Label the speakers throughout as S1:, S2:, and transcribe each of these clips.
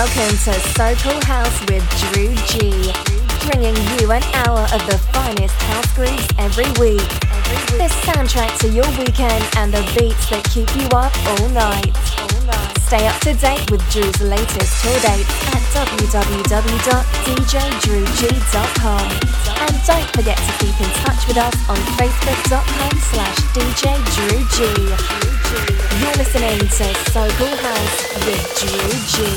S1: welcome to So Cool House with Drew G, bringing you an hour of the finest house grooves every week. The soundtrack to your weekend and the beats that keep you up all night. Stay up to date with Drew's latest tour dates at www.djdrewg.com. And don't forget to keep in touch with us on facebook.com slash djdrewg. You're listening to So Cool House with Drew G.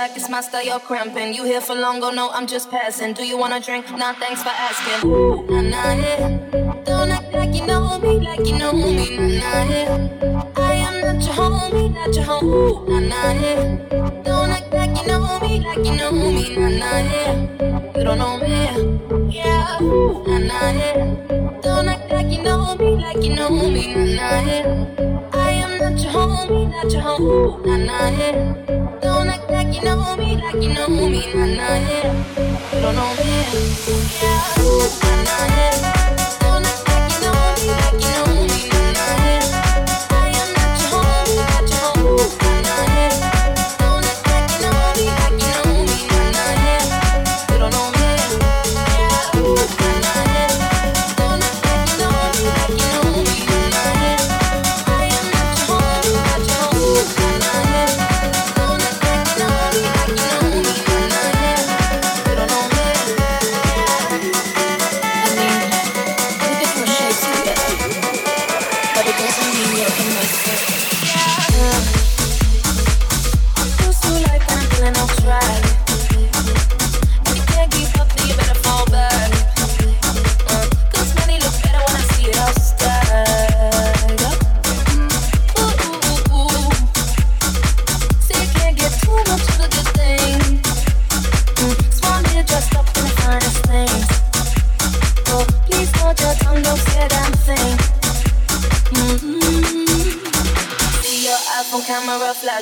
S2: back, it's my style, you're cramping. You here for long, oh no, I'm just passing. Do you wanna drink? Nah, thanks for asking. Ooh, nah, nah, yeah. Don't act like you know me, like you know me, nah, nah, yeah. I am not your homie, not your. Ooh, nah, nah, yeah. Don't act like you know me, like you know me, nah, nah, yeah. You don't know me, yeah. Ooh, nah, nah, yeah. Don't act like you know me, like you know me, nah, nah, yeah. I am not your homie, not your home. Nah, nah, yeah. Don't you know me, like you know me, nah, nah, yeah. Don't know me, yeah. Nah, nah, yeah.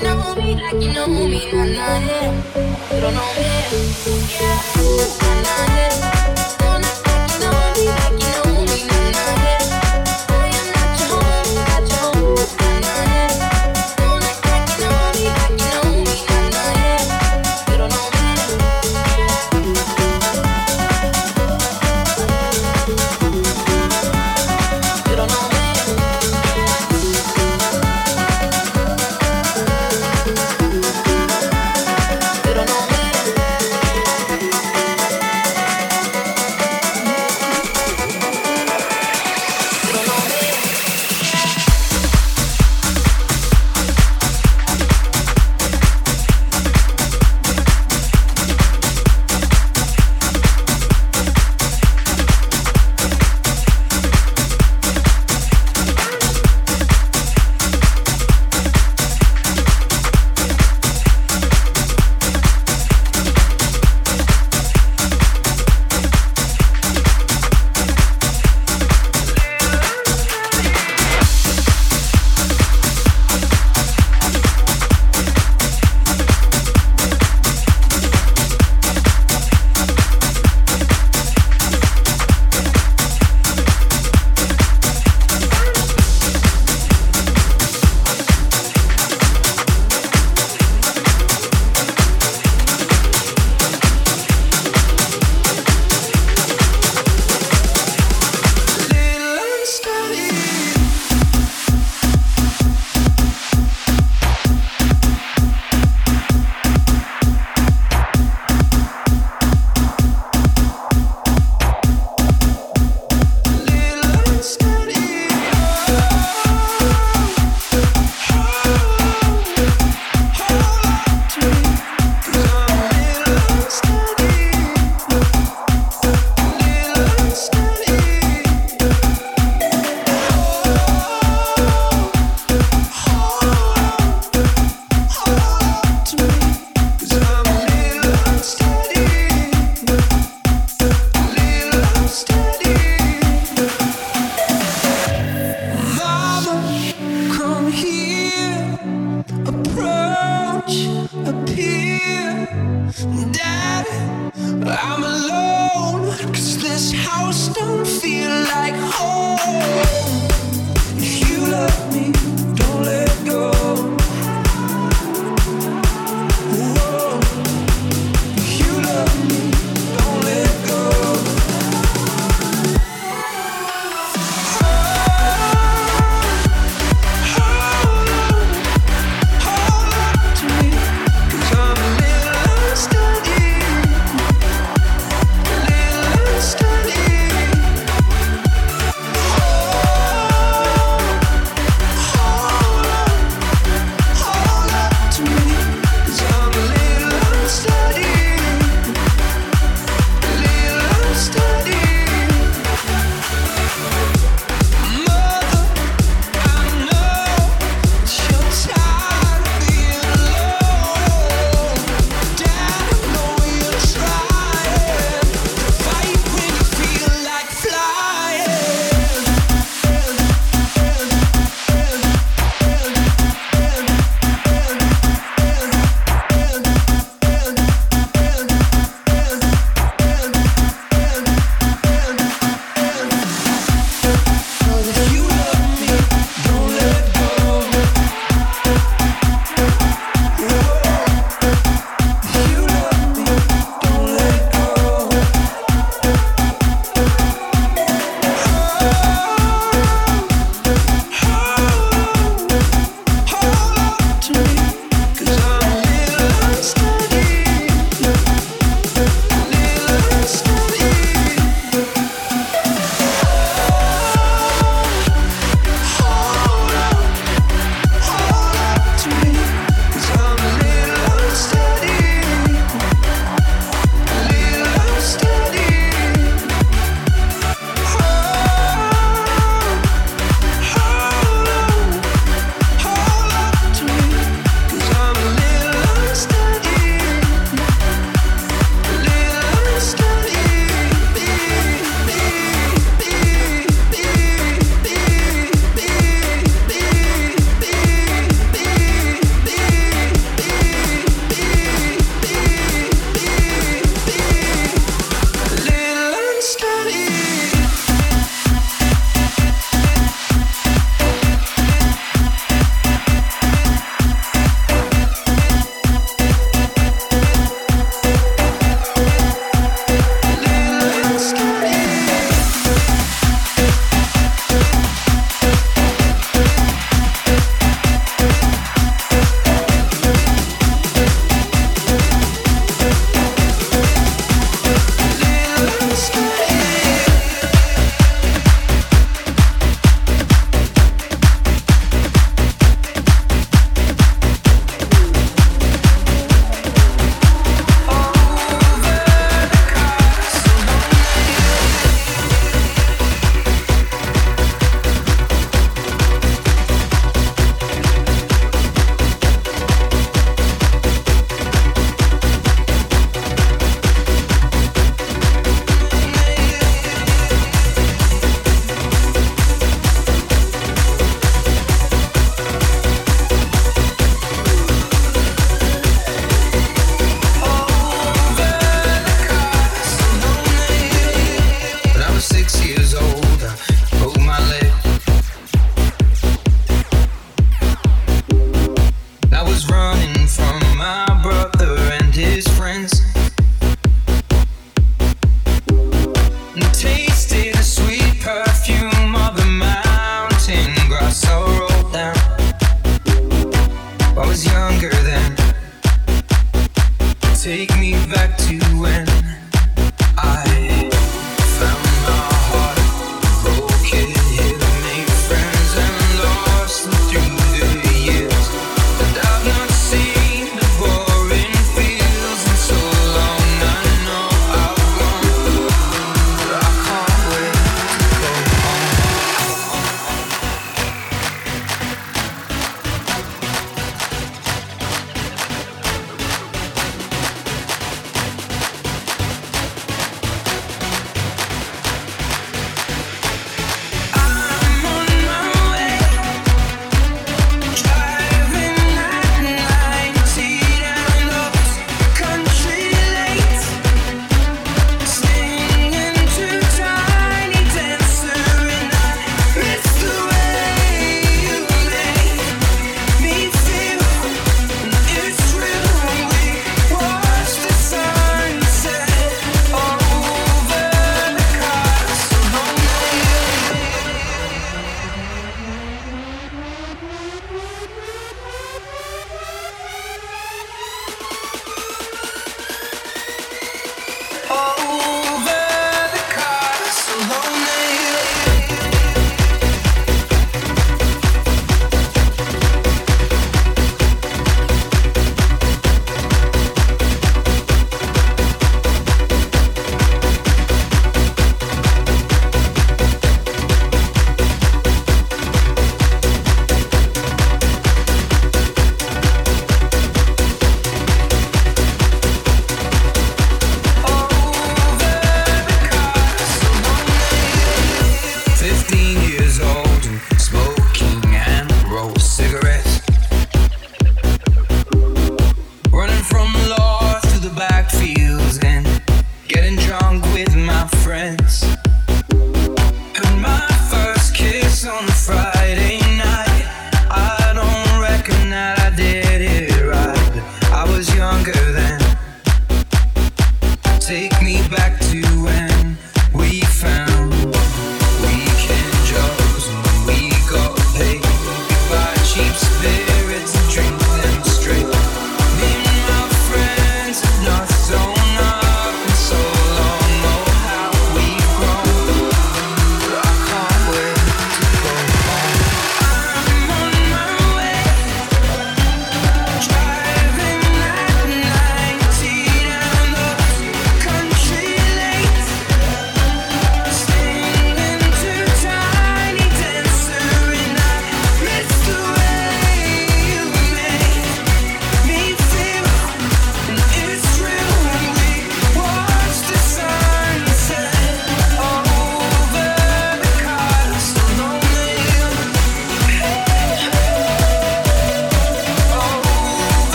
S2: you know me, like you know me, nah, nah, yeah. You don't know me, yeah. Nah, nah, yeah.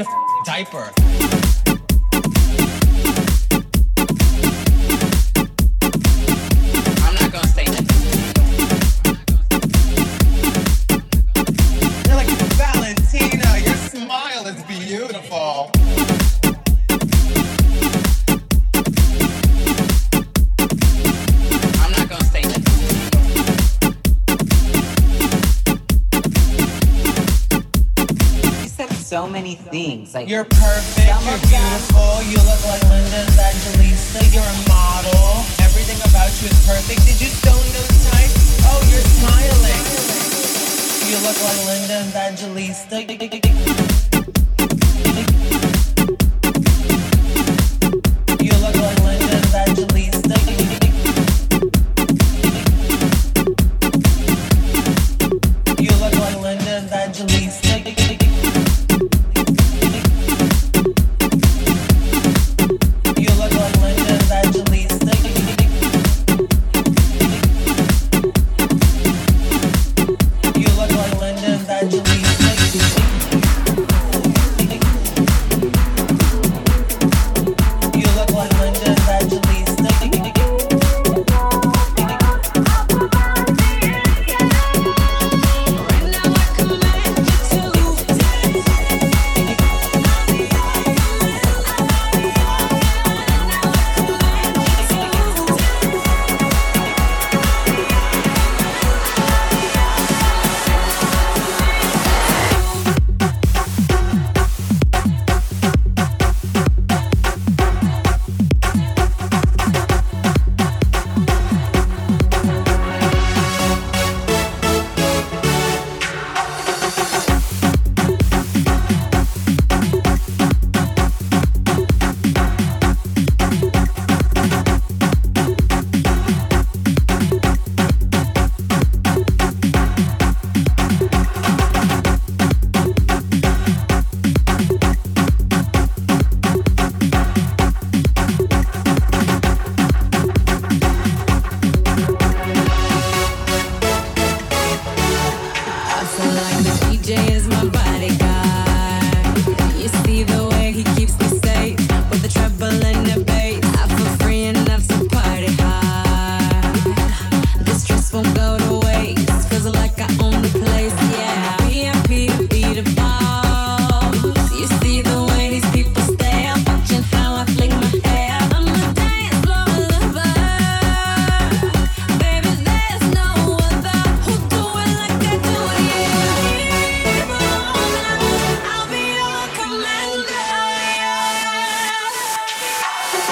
S3: In a diaper.
S4: Things. Like
S3: you're perfect,